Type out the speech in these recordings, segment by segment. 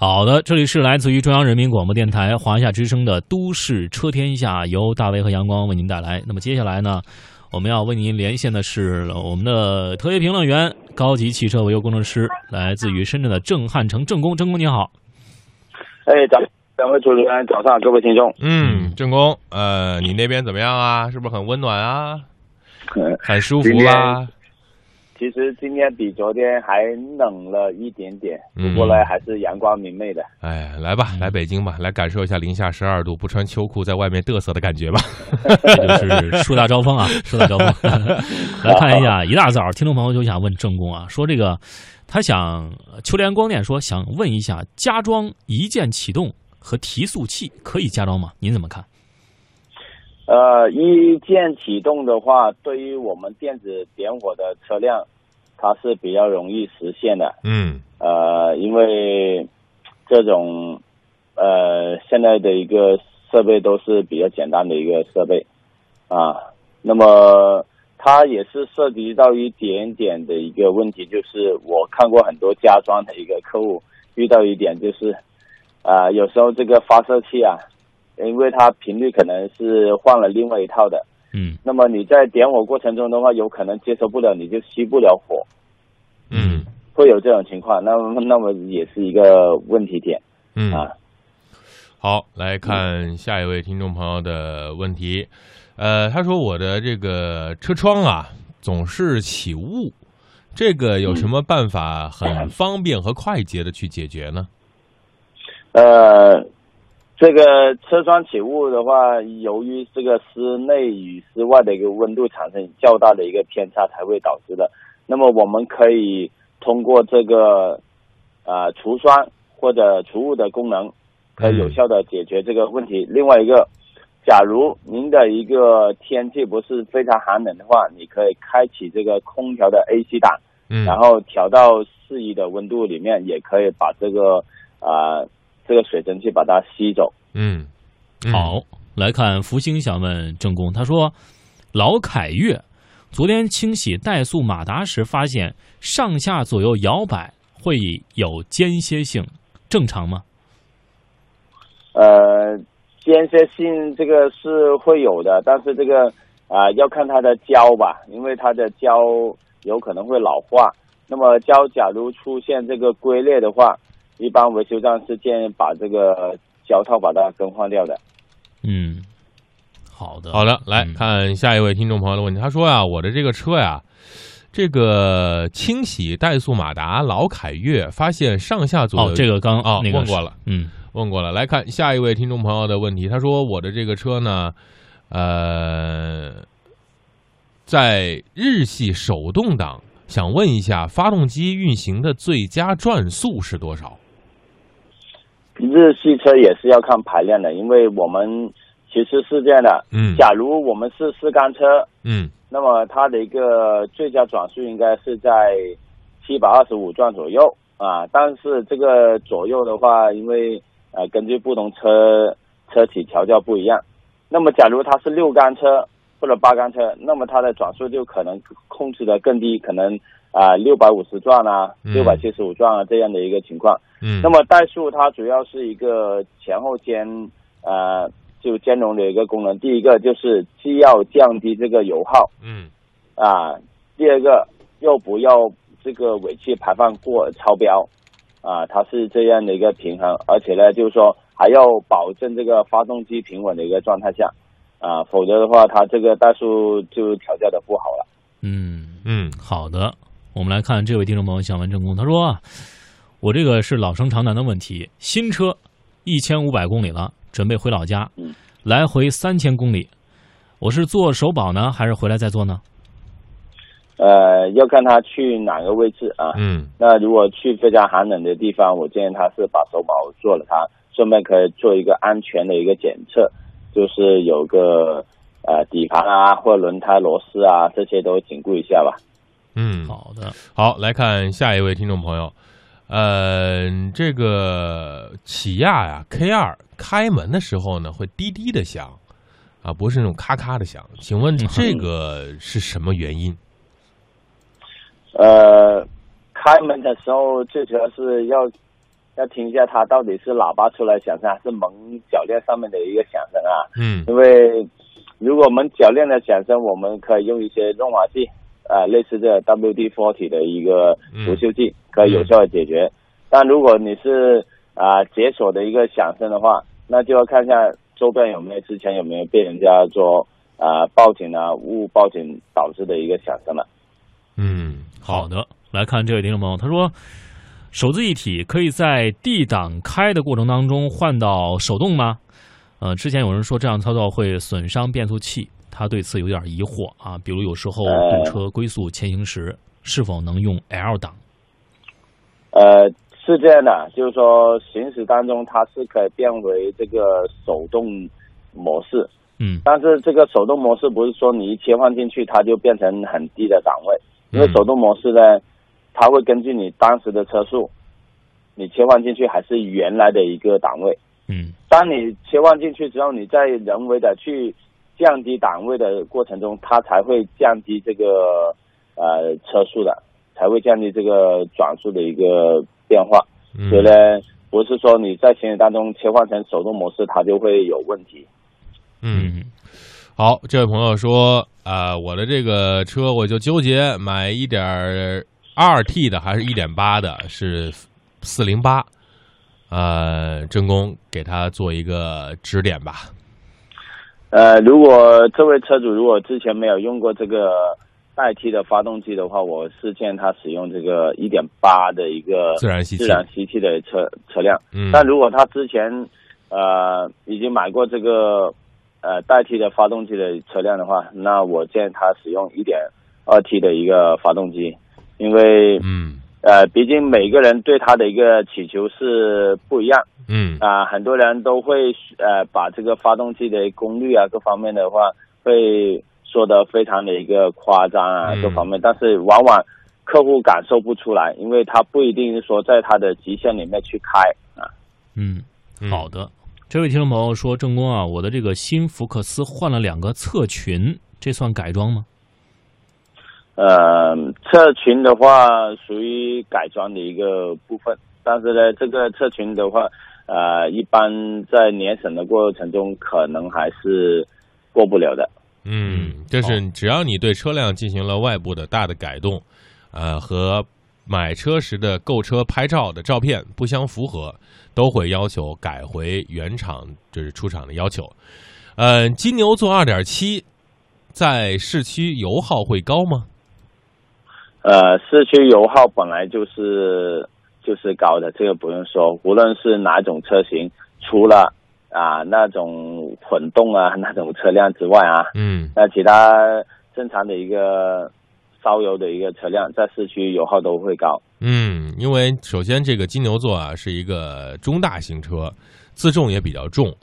好的，这里是来自于中央人民广播电台华夏之声的《都市车天下》，由大为和阳光为您带来。那么接下来呢，我们要为您连线的是我们的特约评论员、高级汽车维修工程师，来自于深圳的郑汉成郑工。郑工你好，哎，早，两位主持人早上，各位听众，嗯，郑工，呃，你那边怎么样啊？是不是很温暖啊？嗯，很舒服啊？其实今天比昨天还冷了一点点，不过呢，还是阳光明媚的。哎，来吧，来北京吧，来感受一下零下十二度不穿秋裤在外面嘚瑟的感觉吧。这 就是树大招风啊，树大招风。来看一下，一大早听众朋友就想问郑工啊，说这个他想秋联光电说想问一下，加装一键启动和提速器可以加装吗？您怎么看？呃，一键启动的话，对于我们电子点火的车辆，它是比较容易实现的。嗯。呃，因为这种呃现在的一个设备都是比较简单的一个设备啊，那么它也是涉及到一点点的一个问题，就是我看过很多家装的一个客户遇到一点就是啊，有时候这个发射器啊。因为它频率可能是换了另外一套的，嗯，那么你在点火过程中的话，有可能接受不了，你就熄不了火，嗯，会有这种情况，那么那么也是一个问题点，嗯。啊，好，来看下一位听众朋友的问题，呃，他说我的这个车窗啊总是起雾，这个有什么办法很方便和快捷的去解决呢？呃。这个车窗起雾的话，由于这个室内与室外的一个温度产生较大的一个偏差才会导致的。那么我们可以通过这个啊除霜或者除雾的功能，可以有效的解决这个问题。另外一个，假如您的一个天气不是非常寒冷的话，你可以开启这个空调的 AC 档，嗯，然后调到适宜的温度里面，也可以把这个啊。这个水蒸气把它吸走。嗯，好，来看福星想问郑工，他说老凯越昨天清洗怠速马达时，发现上下左右摇摆会有间歇性，正常吗？呃，间歇性这个是会有的，但是这个啊要看它的胶吧，因为它的胶有可能会老化。那么胶假如出现这个龟裂的话。一般维修站是建议把这个胶套把它更换掉的。嗯，好的，好的，来看下一位听众朋友的问题。他说呀，我的这个车呀，这个清洗怠速马达老凯越发现上下左右哦，这个刚啊问过了，嗯，问过了。来看下一位听众朋友的问题。他说我的这个车呢，呃，在日系手动挡，想问一下，发动机运行的最佳转速是多少？日系车也是要看排量的，因为我们其实是这样的，嗯，假如我们是四缸车，嗯，那么它的一个最佳转速应该是在七百二十五转左右啊。但是这个左右的话，因为呃根据不同车车体调教不一样，那么假如它是六缸车或者八缸车，那么它的转速就可能控制的更低，可能。啊，六百五十转啊，六百七十五转啊，这样的一个情况。嗯，那么怠速它主要是一个前后兼呃就兼容的一个功能。第一个就是既要降低这个油耗，嗯，啊，第二个又不要这个尾气排放过超标，啊，它是这样的一个平衡。而且呢，就是说还要保证这个发动机平稳的一个状态下，啊，否则的话，它这个怠速就调教的不好了。嗯嗯，好的。我们来看这位听众朋友想问正工，他说啊，我这个是老生常谈的问题，新车一千五百公里了，准备回老家，来回三千公里，我是做首保呢，还是回来再做呢？呃，要看他去哪个位置啊。嗯，那如果去非常寒冷的地方，我建议他是把首保做了，他顺便可以做一个安全的一个检测，就是有个呃底盘啊或轮胎螺丝啊这些都紧固一下吧。嗯，好的，好，来看下一位听众朋友，呃，这个起亚呀 K 二开门的时候呢会滴滴的响，啊，不是那种咔咔的响，请问这个是什么原因？呃，开门的时候最主要是要要听一下它到底是喇叭出来响声还是门铰链上面的一个响声啊。嗯。因为如果门铰链的响声，我们可以用一些润滑剂，啊、类似这 WD forty 的一个除锈剂，可以有效的解决。但如果你是啊、解锁的一个响声的话，那就要看一下周边有没有之前有没有被人家做啊、报警啊误报警导致的一个响声了。嗯，好的，来看这位听众朋友，他说，手自一体可以在 D 档开的过程当中换到手动吗？呃，之前有人说这样操作会损伤变速器，他对此有点疑惑啊。比如有时候呃堵车龟速前行时，是否能用 L 档？呃，是这样的，就是说行驶当中它是可以变为这个手动模式，嗯但是这个手动模式不是说你一切换进去它就变成很低的档位，因为嗯手动模式呢，它会根据你当时的车速，你切换进去还是原来的一个档位。嗯当你切换进去之后，你再人为的去降低档位的过程中，它才会降低这个呃车速的，才会降低这个转速的一个变化。嗯所以呢，不是说你在行驶当中切换成手动模式，它就会有问题。嗯。嗯好，这位朋友说，啊、我的这个车我就纠结买一点二 T 的还是一点八的，是四零八，呃，真工给他做一个指点吧。呃，如果这位车主如果之前没有用过这个代替的发动机的话，我是建议他使用这个一点八的一个自然吸气。自然吸气的车车辆。嗯，但如果他之前呃已经买过这个呃代替的发动机的车辆的话，那我建议他使用一点二 T 的一个发动机，因为嗯呃毕竟每个人对它的一个祈求是不一样嗯啊、很多人都会呃把这个发动机的功率啊各方面的话会说的非常的一个夸张啊嗯各方面，但是往往客户感受不出来，因为他不一定是说在他的极限里面去开啊。嗯，嗯好的。这位听众朋友说，正宫啊，我的这个新福克斯换了两个侧裙，这算改装吗？呃，侧裙的话属于改装的一个部分，但是呢，这个侧裙的话，呃，一般在年审的过程中可能还是过不了的。嗯，就是只要你对车辆进行了外部的大的改动，呃，和买车时的购车拍照的照片不相符合，都会要求改回原厂，就是出厂的要求。呃，金牛座二点七在市区油耗会高吗？呃，市区油耗本来就是就是高的，这个不用说，无论是哪种车型，除了啊那种混动啊 那种车辆之外啊，嗯那其他正常的一个烧油的一个车辆，在市区油耗都会高。嗯，因为首先这个金牛座啊是一个中大型车，自重也比较重。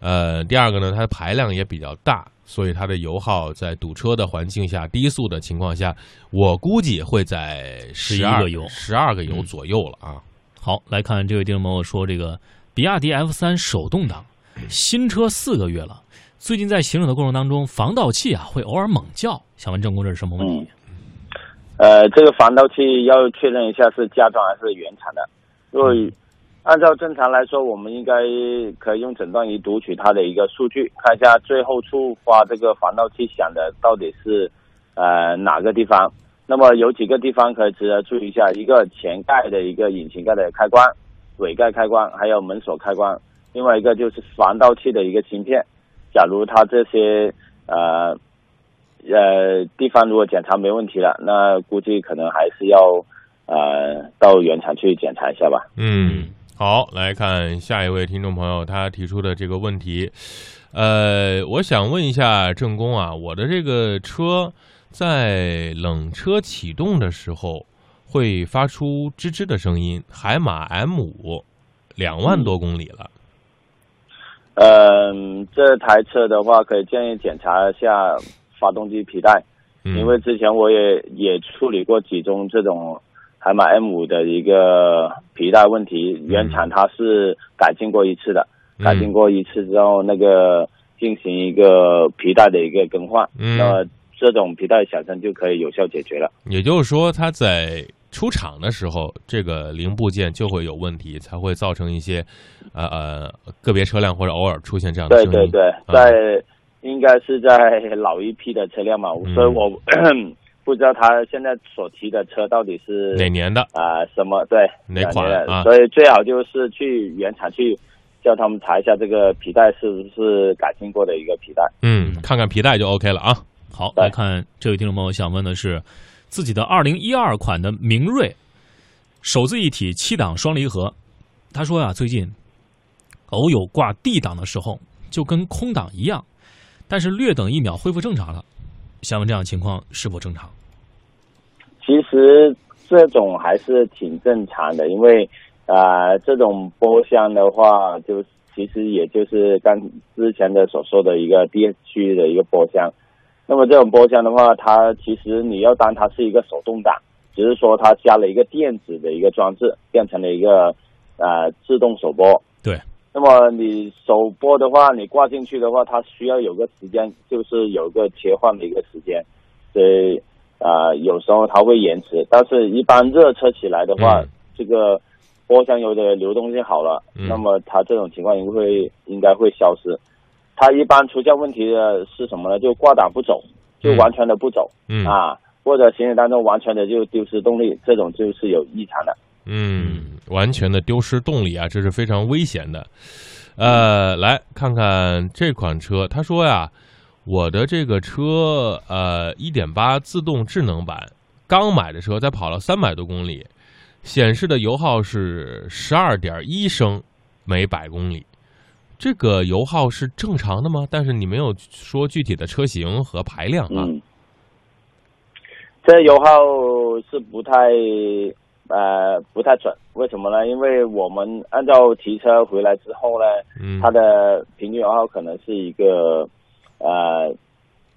呃，第二个呢，它的排量也比较大，所以它的油耗在堵车的环境下、低速的情况下，我估计会在十11二个油十二个油嗯左右了啊。好，来看这位听众朋友说，这个比亚迪 F 三手动挡，新车四个月了，最近在行驶的过程当中，防盗器啊会偶尔猛叫，想问郑工这是什么问题？呃，这个防盗器要确认一下是加装还是原厂的。如果按照正常来说，我们应该可以用诊断仪读取它的一个数据，看一下最后触发这个防盗器响的到底是呃哪个地方。那么有几个地方可以值得注意一下，一个前盖的一个引擎盖的开关、尾盖开关，还有门锁开关。另外一个就是防盗器的一个芯片，假如它这些呃呃地方如果检查没问题了，那估计可能还是要呃到原厂去检查一下吧。嗯，好，来看下一位听众朋友他提出的这个问题。呃，我想问一下郑工啊，我的这个车在冷车启动的时候会发出吱吱的声音，海马 M 五，两万多公里了。嗯、这台车的话，可以建议检查一下发动机皮带，嗯、因为之前我也也处理过几宗这种海马 M 五的一个皮带问题，原厂它是改进过一次的，嗯改进过一次之后，那个进行一个皮带的一个更换，嗯那么这种皮带响声就可以有效解决了。也就是说，它在出厂的时候，这个零部件就会有问题，才会造成一些呃呃个别车辆或者偶尔出现这样的声音。对对对，嗯在应该是在老一批的车辆嘛，嗯所以我 不知道他现在所提的车到底是哪年的？啊、什么对哪款所以最好就是去原厂去叫他们查一下这个皮带是不是改进过的一个皮带。嗯，看看皮带就 OK 了啊。好，来看这位听众朋友想问的是，自己的二零一二款的明锐手自一体七档双离合，他说呀、最近偶有挂 D 档的时候，就跟空档一样，但是略等一秒恢复正常了。想问这样情况是否正常？其实这种还是挺正常的，因为啊、呃这种波箱的话，就其实也就是刚之前的所说的一个 D 区的一个波箱。那么这种波箱的话，它其实你要当它是一个手动挡，只是说它加了一个电子的一个装置，变成了一个呃自动手波。对。那么你手拨的话，你挂进去的话，它需要有个时间，就是有个切换的一个时间，所以啊、有时候它会延迟，但是一般热车起来的话，嗯这个波箱油的流动性好了，嗯那么它这种情况应会应该会消失。它一般出现问题的是什么呢？就挂档不走，就嗯完全的不走、嗯啊，或者行驶当中完全的就丢失动力，这种就是有异常的。嗯，完全的丢失动力啊，这是非常危险的。呃，来看看这款车，他说呀，我的这个车呃一点八自动智能版，刚买的车，才跑了三百多公里，显示的油耗是十二点一升每百公里。这个油耗是正常的吗？但是你没有说具体的车型和排量啊。这油耗是不太呃不太准，为什么呢？因为我们按照提车回来之后呢，嗯它的平均油耗可能是一个呃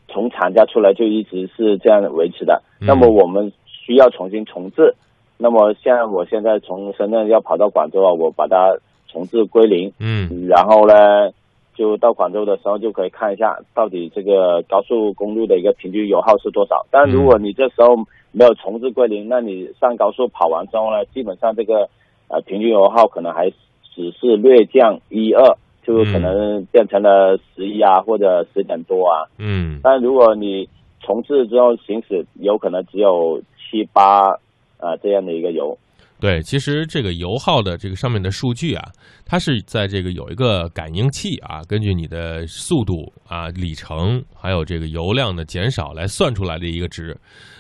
从厂家出来就一直是这样维持的。嗯那么我们需要重新重置。那么像我现在从深圳要跑到广州啊，我把它重置归零，嗯然后呢，就到广州的时候就可以看一下到底这个高速公路的一个平均油耗是多少。但如果你这时候没有重置归零，那你上高速跑完之后呢，基本上这个呃平均油耗可能还只是略降一二，就可能变成了十一啊或者十点多啊。嗯但如果你重置之后行驶，有可能只有七八啊这样的一个油。对，其实这个油耗的这个上面的数据啊，它是在这个有一个感应器啊，根据你的速度啊、里程，还有这个油量的减少来算出来的一个值。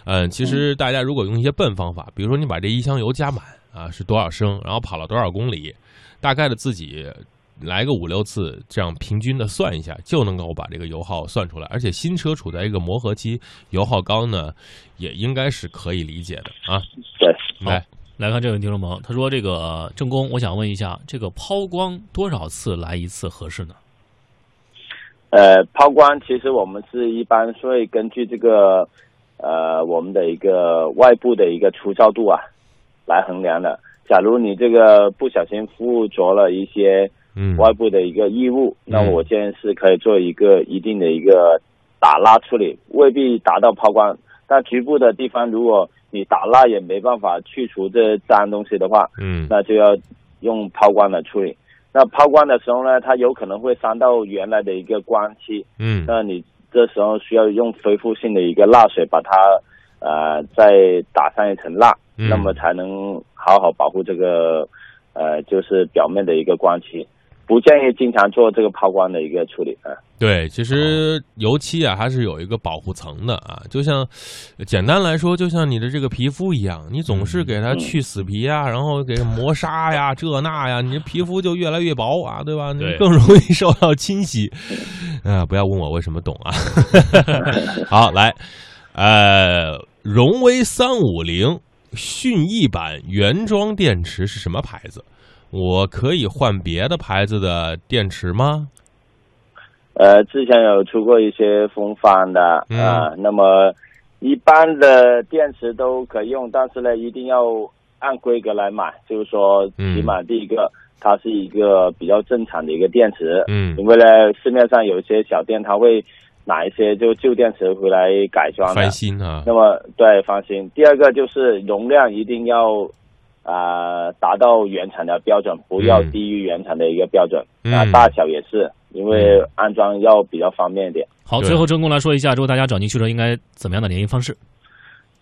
嗯，其实大家如果用一些笨方法，比如说你把这一箱油加满啊是多少升，然后跑了多少公里，大概的自己来个五六次，这样平均的算一下，就能够把这个油耗算出来。而且新车处在一个磨合期，油耗高呢，也应该是可以理解的啊。对，来，来看这位听众朋友，他说：“这个正宫，我想问一下，这个抛光多少次来一次合适呢？呃，抛光其实我们是一般会根据这个呃我们的一个外部的一个粗糙度啊来衡量的。假如你这个不小心附着了一些嗯，外部的一个异物，那我建议是可以做一个一定的一个打蜡处理，未必达到抛光。但局部的地方，如果你打蜡也没办法去除这脏东西的话，嗯那就要用抛光来处理。那抛光的时候呢，它有可能会伤到原来的一个光漆，嗯那你这时候需要用恢复性的一个蜡水把它呃再打上一层蜡，嗯那么才能好好保护这个呃就是表面的一个光漆。不建议经常做这个抛光的一个处理啊。对，其实油漆啊，还是有一个保护层的啊，就像简单来说，就像你的这个皮肤一样，你总是给它去死皮啊，然后给它磨砂呀，这那呀，你这皮肤就越来越薄啊，对吧？你对更容易受到侵袭。啊，不要问我为什么懂啊。好，来，呃，荣威三五零迅逸版原装电池是什么牌子？我可以换别的牌子的电池吗？呃，之前有出过一些风帆的嗯。啊、那么一般的电池都可以用，但是呢，一定要按规格来买，就是说，嗯起码第一个、它是一个比较正常的一个电池，嗯。因为呢，市面上有一些小店它会拿一些就旧电池回来改装的。翻。新啊，那么对翻新。第二个就是容量一定要啊、达到原厂的标准，不要嗯。低于原厂的一个标准。嗯。啊，大小也是，因为安装要比较方便一点。好，最后郑工来说一下，如果大家找您去车应该怎么样的联系方式？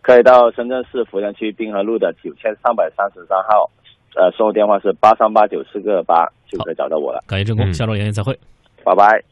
可以到深圳市福田区滨河路的九千三百三十三号，呃，售后电话是八三八九四个八，就可以找到我了。感谢郑工，嗯下周联系再会。拜拜。